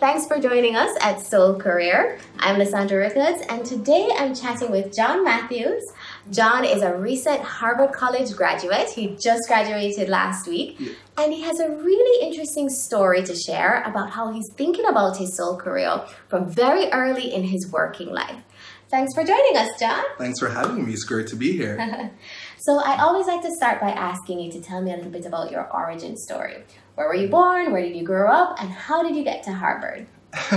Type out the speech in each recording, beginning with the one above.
Thanks for joining us at Soul Career. I'm Lysandra Ricketts, and today I'm chatting with John Matthews. John is a recent Harvard College graduate. He just graduated last week, Yeah. and he has a really interesting story to share about how he's thinking about his soul career from very early in his working life. Thanks for joining us, John. Thanks for having me. It's great to be here. So, I always like to start by asking you to tell me a little bit about your origin story. Where were you born? Where did you grow up? And how did you get to Harvard?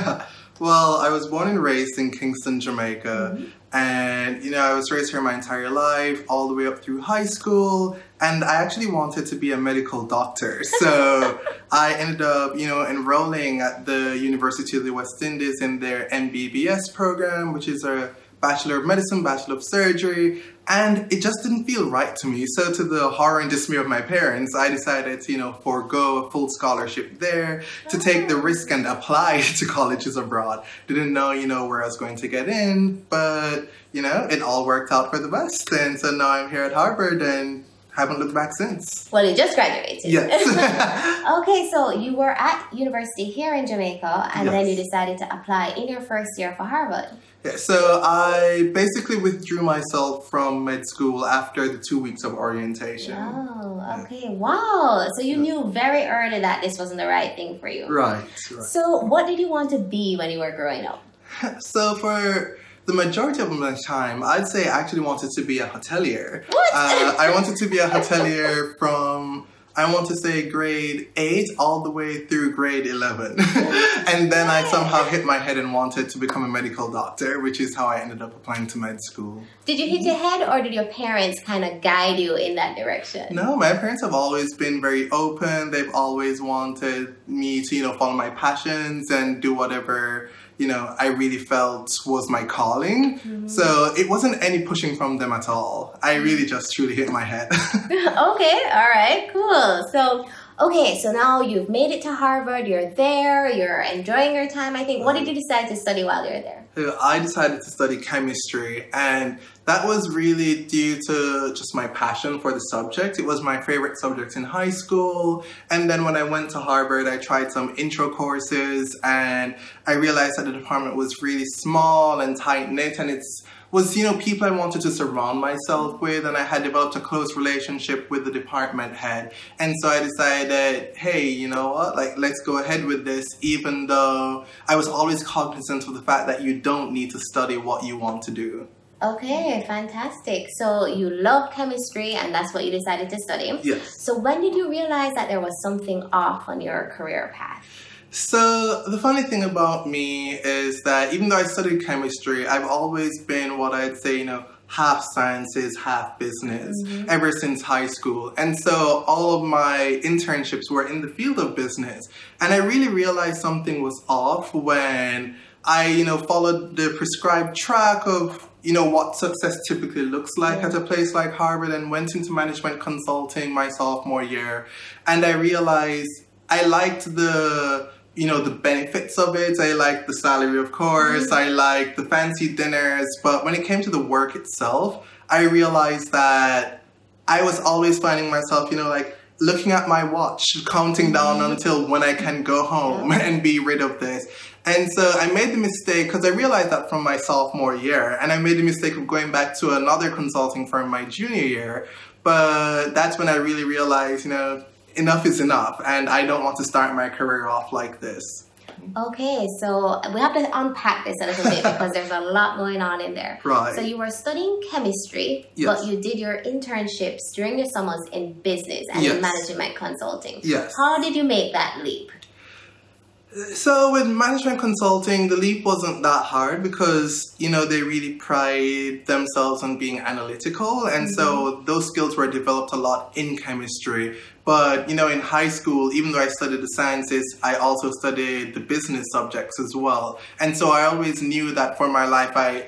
well, I was born and raised in Kingston, Jamaica. Mm-hmm. And, you know, I was raised here my entire life, all the way up through high school. And I actually wanted to be a medical doctor. So I ended up, you know, enrolling at the University of the West Indies in their MBBS program, which is a Bachelor of Medicine, Bachelor of Surgery. And it just didn't feel right to me. So, to the horror and dismay of my parents, I decided to, you know, forego a full scholarship there to take the risk and apply to colleges abroad. Didn't know, you know, where I was going to get in, but, you know, it all worked out for the best. And so now I'm here at Harvard and haven't looked back since. Well, you just graduated. Yes. okay, so you were at university here in Jamaica, and then you decided to apply in your first year for Harvard. Yeah, so I basically withdrew myself from med school after the two weeks of orientation. Oh, okay, wow. So you knew very early that this wasn't the right thing for you. Right, right. So, what did you want to be when you were growing up? So for the majority of my time, I'd say I actually wanted to be a hotelier. What? Uh, I wanted to be a hotelier from I want to say grade eight all the way through grade eleven, and then I somehow hit my head and wanted to become a medical doctor, which is how I ended up applying to med school. Did you hit your head, or did your parents kind of guide you in that direction? No, my parents have always been very open. They've always wanted me to, you know, follow my passions and do whatever, you know, I really felt was my calling. Mm-hmm. So it wasn't any pushing from them at all. I really mm-hmm. just truly hit my head. okay, all right, cool. So, okay, so now you've made it to Harvard, you're there, you're enjoying your time, I think. What did you decide to study while you're there? So I decided to study chemistry, and that was really due to just my passion for the subject. It was my favorite subject in high school, and then when I went to Harvard, I tried some intro courses, and I realized that the department was really small and tight knit, and it's was you know people I wanted to surround myself with, and I had developed a close relationship with the department head, and so I decided, hey, you know what, like let's go ahead with this, even though I was always cognizant of the fact that you don't need to study what you want to do. Okay, fantastic. So, you love chemistry, and that's what you decided to study. Yes. So, when did you realize that there was something off on your career path? So the funny thing about me is that even though I studied chemistry, I've always been what I'd say, you know, half sciences, half business mm-hmm. ever since high school. And so all of my internships were in the field of business. And I really realized something was off when I, you know, followed the prescribed track of, you know, what success typically looks like at a place like Harvard and went into management consulting my sophomore year. And I realized I liked the you know the benefits of it. I liked the salary, of course. Mm-hmm. I liked the fancy dinners, but when it came to the work itself, I realized that I was always finding myself, you know, like looking at my watch, counting down mm. until when I can go home and be rid of this. And so I made the mistake because I realized that from my sophomore year, and I made the mistake of going back to another consulting firm my junior year. But that's when I really realized, you know, enough is enough, and I don't want to start my career off like this. Okay, so we have to unpack this a little bit because there's a lot going on in there. Right. So you were studying chemistry, Yes. but you did your internships during your summers in business and in Yes. management consulting. Yes. How did you make that leap? So with management consulting, the leap wasn't that hard because you know they really pride themselves on being analytical, and so mm-hmm. those skills were developed a lot in chemistry. But you know, in high school, even though I studied the sciences, I also studied the business subjects as well, and so I always knew that for my life, I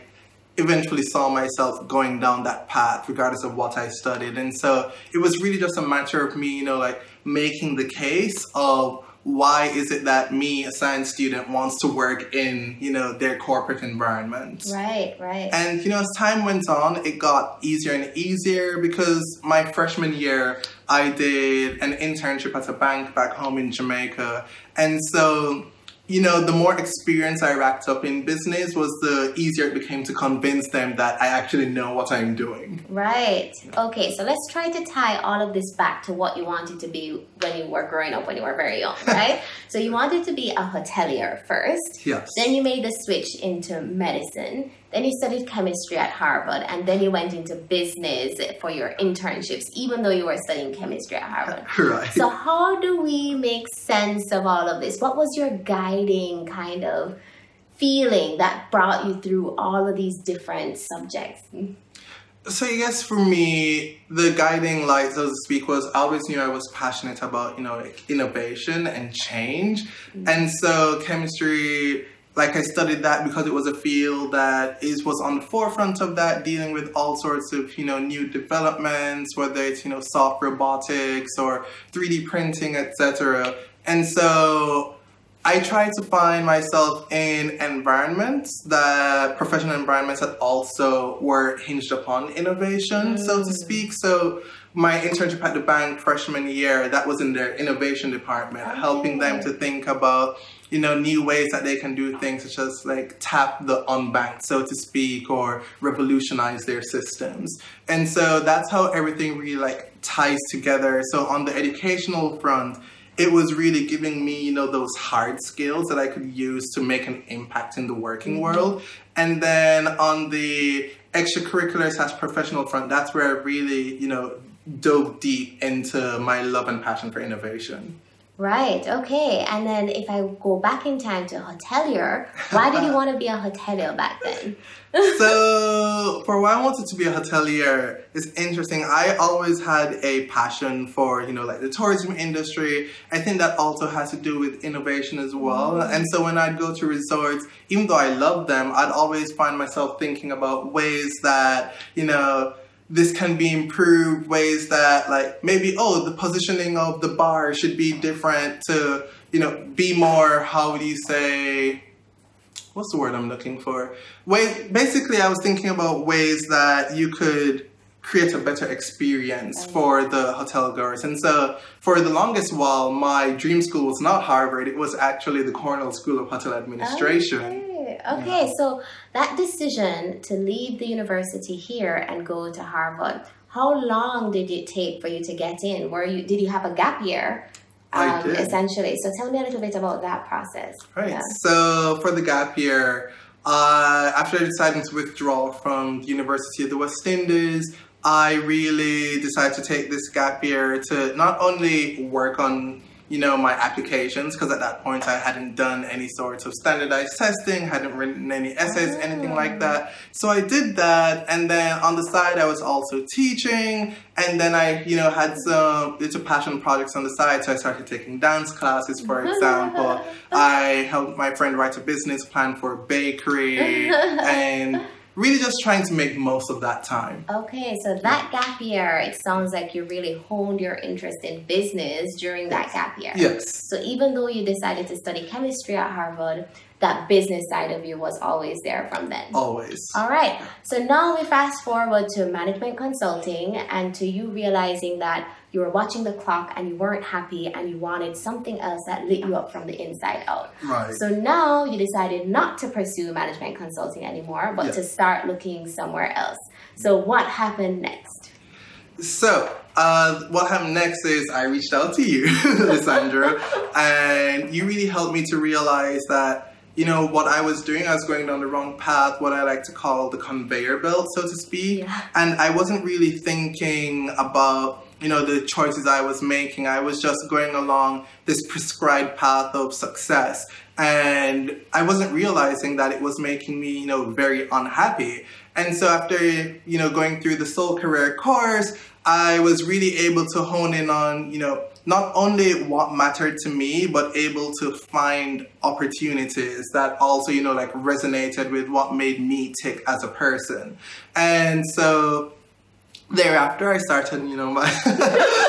eventually saw myself going down that path regardless of what I studied. And so it was really just a matter of me, you know, like making the case of why is it that me, a science student, wants to work in, you know, their corporate environment. Right, right. And you know, as time went on, it got easier and easier because my freshman year, I did an internship at a bank back home in Jamaica. And so you know, the more experience I racked up in business was the easier it became to convince them that I actually know what I'm doing. Right. Okay, so let's try to tie all of this back to what you wanted to be when you were growing up, when you were very young, right? so you wanted to be a hotelier first. Yes. Then you made the switch into medicine. Then you studied chemistry at Harvard, and then you went into business for your internships, even though you were studying chemistry at Harvard. Right. So, how do we make sense of all of this? What was your guiding kind of feeling that brought you through all of these different subjects? So I guess for me, the guiding light, so to speak, was I always knew I was passionate about, you know, like innovation and change. Mm-hmm. And so chemistry like I studied that because it was a field that is was on the forefront of that, dealing with all sorts of you know new developments, whether it's you know soft robotics or 3D printing, etc. And so I try to find myself in environments that professional environments that also were hinged upon innovation, so to mm. speak. So my internship at the bank freshman year, that was in their innovation department, helping them to think about you know, new ways that they can do things such as like tap the unbanked, so to speak, or revolutionize their systems. And so that's how everything really like ties together. So on the educational front, it was really giving me, you know, those hard skills that I could use to make an impact in the working mm-hmm. world. And then on the extracurricular slash professional front, that's where I really, you know, dove deep into my love and passion for innovation. Right. Okay. And then if I go back in time to hotelier, why did you want to be a hotelier back then? so for why I wanted to be a hotelier, it's interesting. I always had a passion for you know like the tourism industry. I think that also has to do with innovation as well. Mm. And so when I'd go to resorts, even though I love them, I'd always find myself thinking about ways that you know this can be improved ways that like maybe oh the positioning of the bar should be different to you know be more how would you say what's the word i'm looking for? Way basically i was thinking about ways that you could create a better experience mm-hmm. for the hotel goers. And so for the longest while my dream school was not harvard. It was actually the cornell school of hotel oh, administration okay. Okay, so that decision to leave the university here and go to Harvard, how long did it take for you to get in? Were you did you have a gap year? Um, I did. Essentially, so tell me a little bit about that process. Right. Yeah. So for the gap year, uh, after decided to withdraw from the University of the West Indies, I really decided to take this gap year to not only work on you know, my applications because at that point I hadn't done any sorts of standardized testing, hadn't written any essays, oh. anything like oh. that. So I did that, and then on the side I was also teaching, and then I, you know, had some little passion projects on the side. So I started taking dance classes, for example. I helped my friend write a business plan for a bakery, and really just trying to make most of that time. Okay, so that gap year, it sounds like you really honed your interest in business during that gap year. Yes. So even though you decided to study chemistry at Harvard, that business side of you was always there from then. Always. All right. So now we fast forward to management consulting and to you realizing that you were watching the clock and you weren't happy and you wanted something else that lit you up from the inside out. Right. So now you decided not to pursue management consulting anymore, but to start looking somewhere else. So what happened next? So, uh, what happened next is I reached out to you, Lysandra, and you really helped me to realize that you know, what I was doing, I was going down the wrong path, what I like to call the conveyor belt, so to speak. Yeah. And I wasn't really thinking about you know the choices I was making. I was just going along this prescribed path of success, and I wasn't realizing that it was making me you know very unhappy. And so after you know going through the soul career course, I was really able to hone in on you know not only what mattered to me, but able to find opportunities that also, you know, like resonated with what made me tick as a person. And so thereafter i started you know my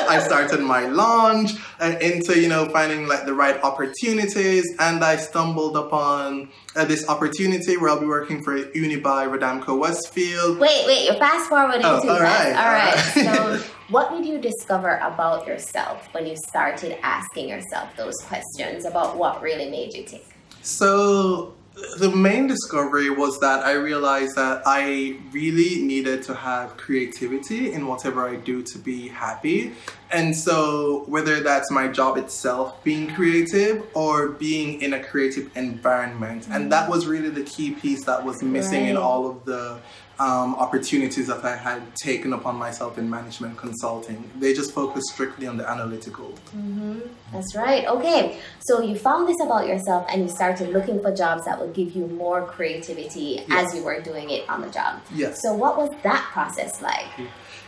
i started my launch and into you know finding like the right opportunities and i stumbled upon uh, this opportunity where i'll be working for unibail Rodamco westfield wait wait you're fast forwarding oh, too all right, all right, all right. so what did you discover about yourself when you started asking yourself those questions about what really made you tick So the main discovery was that I realized that I really needed to have creativity in whatever I do to be happy. And so, whether that's my job itself being creative or being in a creative environment, and that mm. was really the key piece that was missing right. in all of the um, opportunities that I had taken upon myself in management consulting. They just focus strictly on the analytical. Mm-hmm. That's right. Okay, so you found this about yourself and you started looking for jobs that would give you more creativity yes. as you were doing it on the job. Yes. So, what was that process like?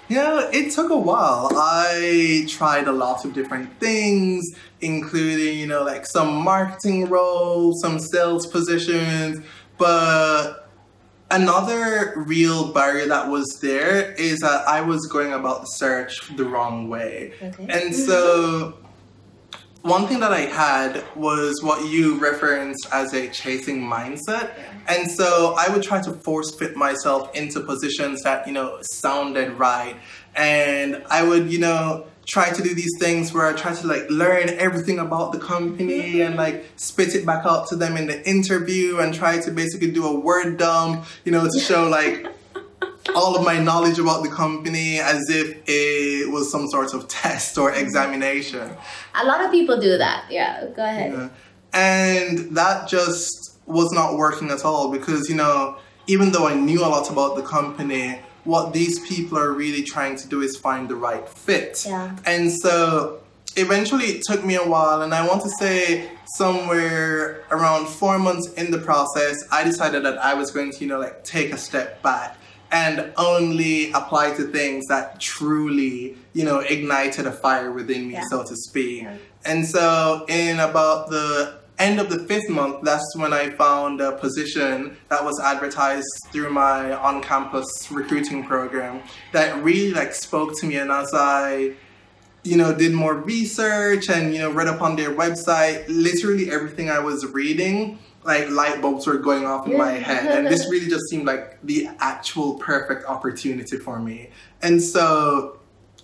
Yeah, it took a while. I tried a lot of different things, including, you know, like some marketing roles, some sales positions, but Another real barrier that was there is that I was going about the search the wrong way. Okay. And so one thing that I had was what you referenced as a chasing mindset. And so I would try to force fit myself into positions that, you know, sounded right. And I would, you know, try to do these things where I try to like learn everything about the company mm-hmm. and like spit it back out to them in the interview and try to basically do a word dump, you know, to show like all of my knowledge about the company as if it was some sort of test or mm-hmm. examination. A lot of people do that. Yeah, go ahead. Yeah. And that just was not working at all because, you know, even though I knew a lot about the company, what these people are really trying to do is find the right fit. Yeah. And so eventually it took me a while and I want to say somewhere around four months in the process, I decided that I was going to, you know, like take a step back and only apply to things that truly, you know, ignited a fire within me, yeah. so to speak. Yeah. And so in about the end of the fifth month, that's when I found a position that was advertised through my on-campus recruiting program that really like spoke to me. And as I, you know, did more research and you know read up on their website, literally everything I was reading, like light bulbs were going off in my head, and this really just seemed like the actual perfect opportunity for me. And so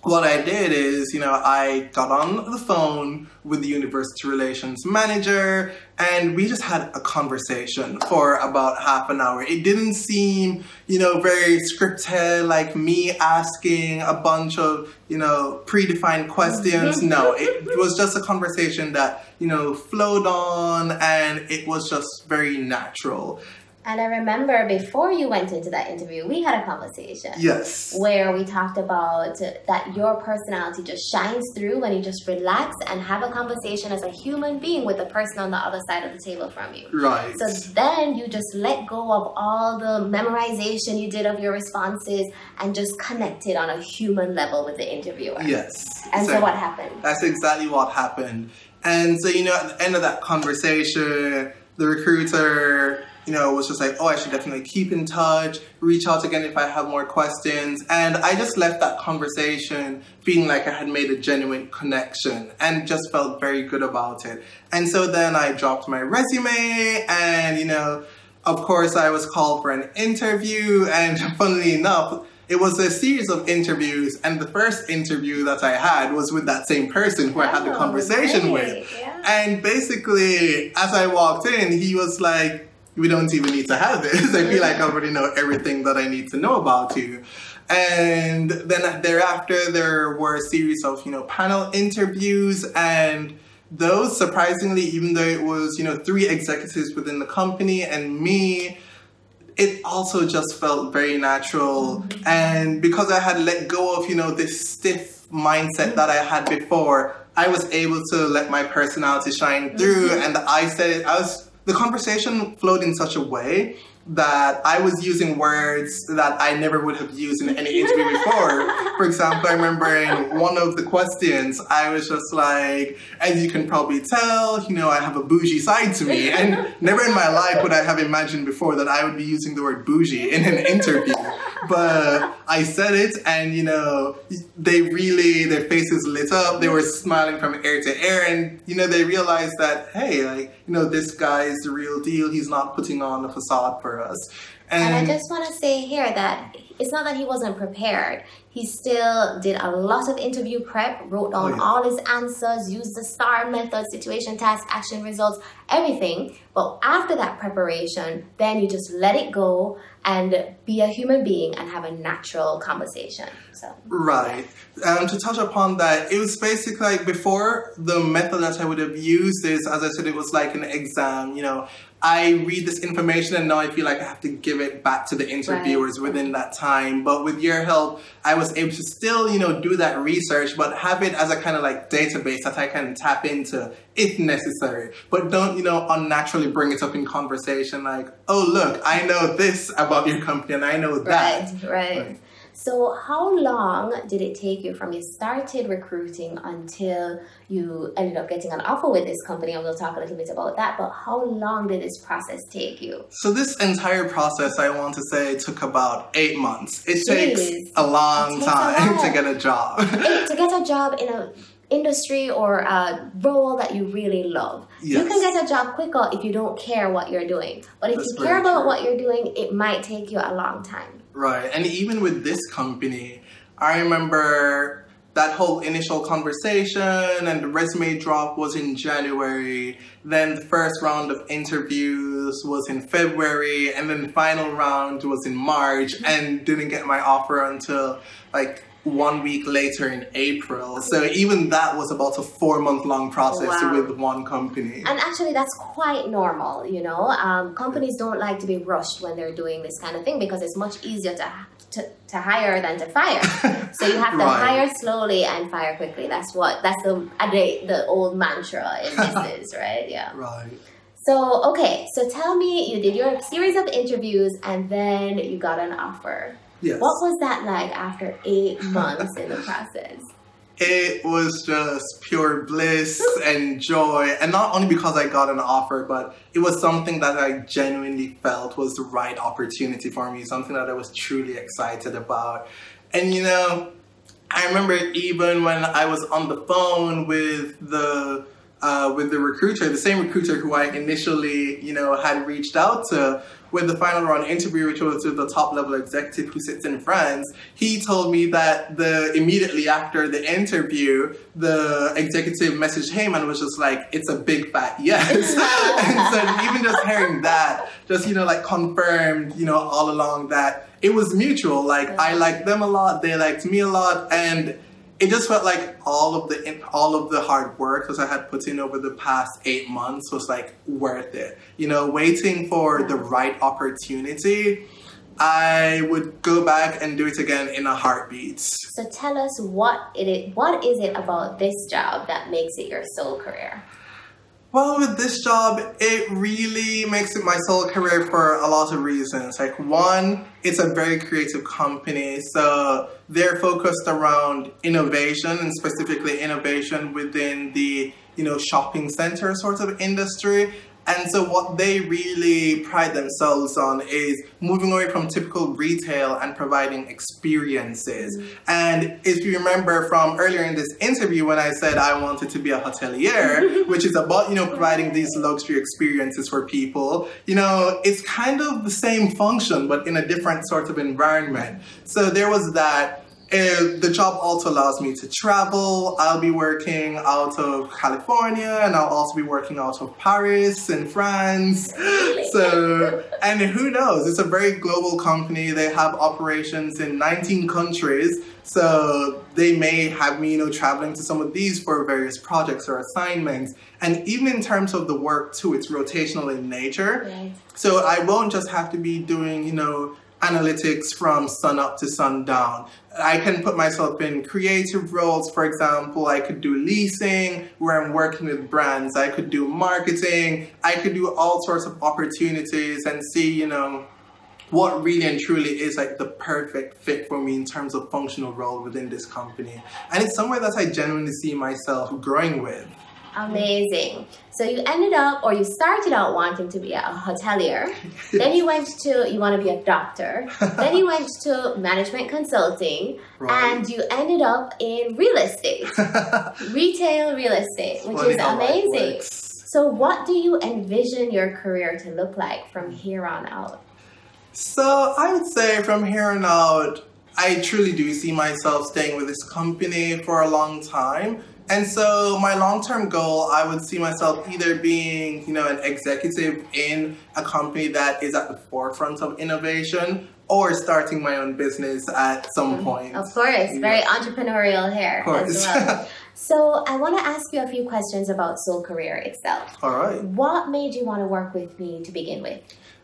what I did is, you know, I got on the phone with the university relations manager and we just had a conversation for about half an hour. It didn't seem, you know, very scripted, like me asking a bunch of, you know, predefined questions. No, it was just a conversation that, you know, flowed on and it was just very natural. And I remember before you went into that interview, we had a conversation. Yes. Where we talked about that your personality just shines through when you just relax and have a conversation as a human being with the person on the other side of the table from you. Right. So then you just let go of all the memorization you did of your responses and just connected on a human level with the interviewer. Yes. And so, so what happened? That's exactly what happened. And so, you know, at the end of that conversation, the recruiter you know, it was just like, oh, I should definitely keep in touch, reach out again if I have more questions. And I just left that conversation feeling like I had made a genuine connection and just felt very good about it. And so then I dropped my resume and, you know, of course I was called for an interview and funnily enough, it was a series of interviews, and the first interview that I had was with that same person who I had the oh, conversation with. Yeah. And basically, as I walked in, he was like, we don't even need to have this. I feel like I already know everything that I need to know about you. And then thereafter, there were a series of, you know, panel interviews and those surprisingly, even though it was, you know, three executives within the company and me, it also just felt very natural. Mm-hmm. And because I had let go of, you know, this stiff mindset that I had before, I was able to let my personality shine through. Mm-hmm. And I said, I was the conversation flowed in such a way that I was using words that I never would have used in any interview before. For example, I remember in one of the questions, I was just like, as you can probably tell, you know, I have a bougie side to me. And never in my life would I have imagined before that I would be using the word bougie in an interview. But I said it, and, you know, they really, their faces lit up. They were smiling from ear to ear. And, you know, they realized that, hey, like, you know, this guy is the real deal. He's not putting on a facade for us. And, and I just want to say here that it's not that he wasn't prepared. he still did a lot of interview prep, wrote down Oh, yeah. all his answers, used the STAR method, situation, task, action, results, everything. But after that preparation, then you just let it go and be a human being and have a natural conversation. So, Right. Um, to touch upon that, it was basically like before the method that I would have used is, as I said, it was like an exam. You know, I read this information and now I feel like I have to give it back to the interviewers within that time. But with your help, I was able to still, you know, do that research, but have it as a kind of like database that I can tap into if necessary. But don't, you know, unnaturally bring it up in conversation like, oh, look, I know this about your company and I know that. right, right. Right. So, how long did it take you from you started recruiting until you ended up getting an offer with this company? And we'll talk a little bit about that. But how long did this process take you? So this entire process, I want to say, took about eight months. It Jeez. takes a long takes a time lot. to get a job. to get a job in a industry or a role that you really love. You can get a job quicker if you don't care what you're doing. But if That's you care about true. what you're doing, it might take you a long time. Right. And even with this company, I remember that whole initial conversation and the resume drop was in January. Then the first round of interviews was in February. And then the final round was in March and didn't get my offer until like one week later in April. So even that was about a four month long process Wow. with one company. And actually, that's quite normal, you know. Um, companies don't like to be rushed when they're doing this kind of thing because it's much easier to to, to hire than to fire. so you have to Right. hire slowly and fire quickly. That's what that's the the, the old mantra in business, right? Yeah. Right. So okay, so tell me, you did your series of interviews and then you got an offer. Yes. What was that like after eight months in the process? It was just pure bliss and joy. And not only because I got an offer, but it was something that I genuinely felt was the right opportunity for me, something that I was truly excited about. And you know, I remember even when I was on the phone with the uh, with the recruiter, the same recruiter who I initially, you know, had reached out to with the final round interview, which was with the top level executive who sits in France. He told me that the immediately after the interview, the executive messaged him and was just like, "It's a big fat yes." and so even just hearing that, just you know, like confirmed, you know, all along that it was mutual. Like I liked them a lot, they liked me a lot, and it just felt like all of the all of the hard work that I had put in over the past eight months was like worth it. You know, waiting for the right opportunity, I would go back and do it again in a heartbeat. So tell us what it is, what is it about this job that makes it your soul career? Well, with this job, it really makes it my soul career for a lot of reasons. Like, one, it's a very creative company, so they're focused around innovation and specifically innovation within the you know shopping center sort of industry. And so, what they really pride themselves on is moving away from typical retail and providing experiences. And if you remember from earlier in this interview, when I said I wanted to be a hotelier, which is about, you know, providing these luxury experiences for people, you know, it's kind of the same function, but in a different sort of environment. So, there was that. Uh, the job also allows me to travel. I'll be working out of California and I'll also be working out of Paris in France. So, and who knows? It's a very global company. They have operations in 19 countries. So they may have me, you know, traveling to some of these for various projects or assignments. And even in terms of the work too, it's rotational in nature. Right. So I won't just have to be doing, you know, analytics from sun up to sundown. I can put myself in creative roles. For example, I could do leasing where I'm working with brands. I could do marketing. I could do all sorts of opportunities and see, you know, what really and truly is like the perfect fit for me in terms of functional role within this company. And it's somewhere that I genuinely see myself growing with. Amazing. So you ended up, or you started out wanting to be a hotelier. then you went to, you want to be a doctor. then you went to management consulting, Right. and you ended up in real estate, retail real estate, which is amazing. So, what do you envision your career to look like from here on out? So I would say from here on out, I truly do see myself staying with this company for a long time. And so my long-term goal, I would see myself either being, you know, an executive in a company that is at the forefront of innovation or starting my own business at some mm-hmm. point. Of course, very entrepreneurial here as well. so I want to ask you a few questions about Soul Career itself. All right. What made you want to work with me to begin with?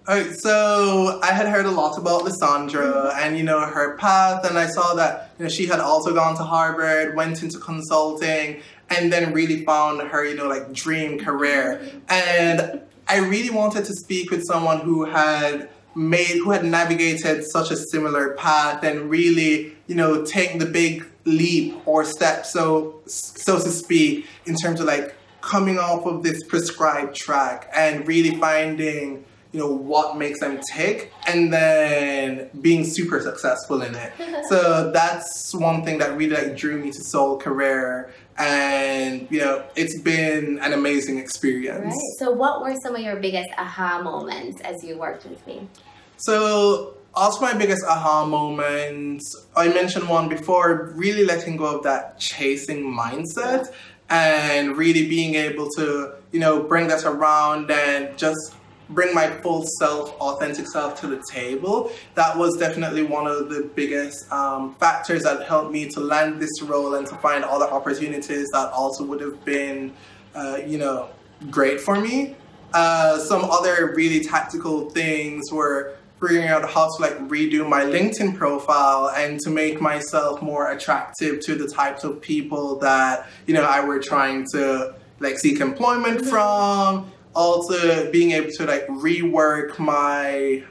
All right, so I had heard a lot about Lysandra and you know her path, and I saw that you know she had also gone to Harvard, went into consulting, and then really found her you know like dream career. And I really wanted to speak with someone who had made who had navigated such a similar path and really you know take the big leap or step so so to speak in terms of like coming off of this prescribed track and really finding you know what makes them tick and then being super successful in it. So that's one thing that really like drew me to soul career. And you know it's been an amazing experience. Right. So what were some of your biggest aha moments as you worked with me? So also my biggest aha moments i mentioned one before really letting go of that chasing mindset and really being able to you know bring that around and just bring my full self, authentic self to the table. That was definitely one of the biggest um, factors that helped me to land this role and to find other opportunities that also would have been, uh, you know, great for me. Uh, some other really tactical things were figuring out how to like redo my LinkedIn profile and to make myself more attractive to the types of people that you know I were trying to like seek employment mm-hmm. from also being able to like rework my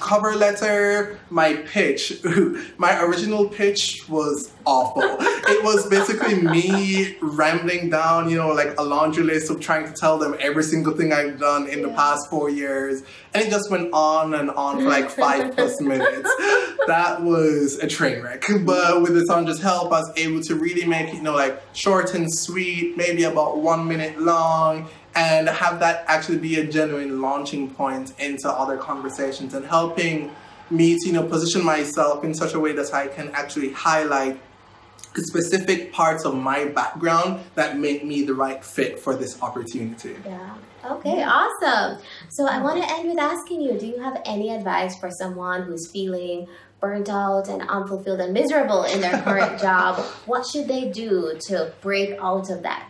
cover letter, my pitch. my original pitch was awful. it was basically me rambling down, you know, like a laundry list of trying to tell them every single thing I've done in the past four years. And it just went on and on for like five plus minutes. That was a train wreck. But with Lysandra's help, I was able to really make it, you know, like short and sweet, maybe about one minute long and have that actually be a genuine launching point into other conversations and helping me to you know position myself in such a way that I can actually highlight specific parts of my background that make me the right fit for this opportunity. Yeah. Okay, awesome. So I want to end with asking you, do you have any advice for someone who's feeling burnt out and unfulfilled and miserable in their current job? What should they do to break out of that?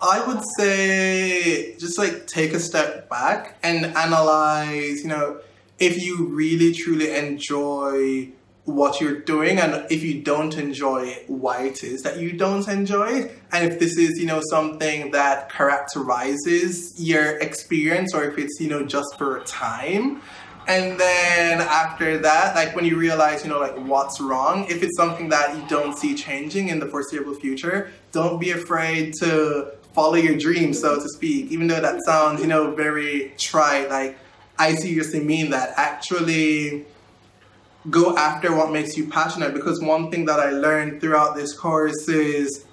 I would say just like take a step back and analyze, you know, if you really truly enjoy what you're doing and if you don't enjoy why it is that you don't enjoy it. And if this is you know something that characterizes your experience or if it's you know just for a time. And then after that like when you realize you know like what's wrong if it's something that you don't see changing in the foreseeable future don't be afraid to follow your dreams, so to speak. Even though that sounds, you know, very trite, like I seriously mean that. Actually go after what makes you passionate because one thing that I learned throughout this course is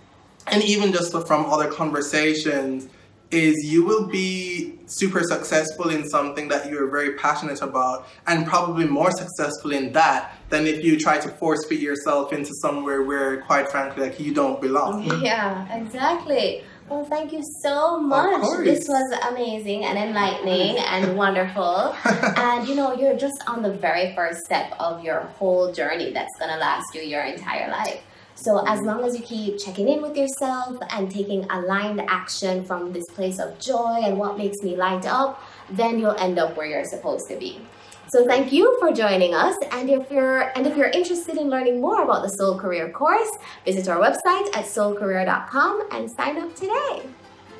and even just from other conversations is you will be super successful in something that you're very passionate about and probably more successful in that than if you try to force fit yourself into somewhere where quite frankly like you don't belong yeah exactly well, thank you so much. This was amazing and enlightening and wonderful. and you know, you're just on the very first step of your whole journey that's going to last you your entire life. So, as mm-hmm. long as you keep checking in with yourself and taking aligned action from this place of joy and what makes me light up, then you'll end up where you're supposed to be. So thank you for joining us. And if you're and if you're interested in learning more about the Soul Career course, visit our website at soulcareer.com and sign up today.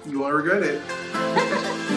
You won't regret it.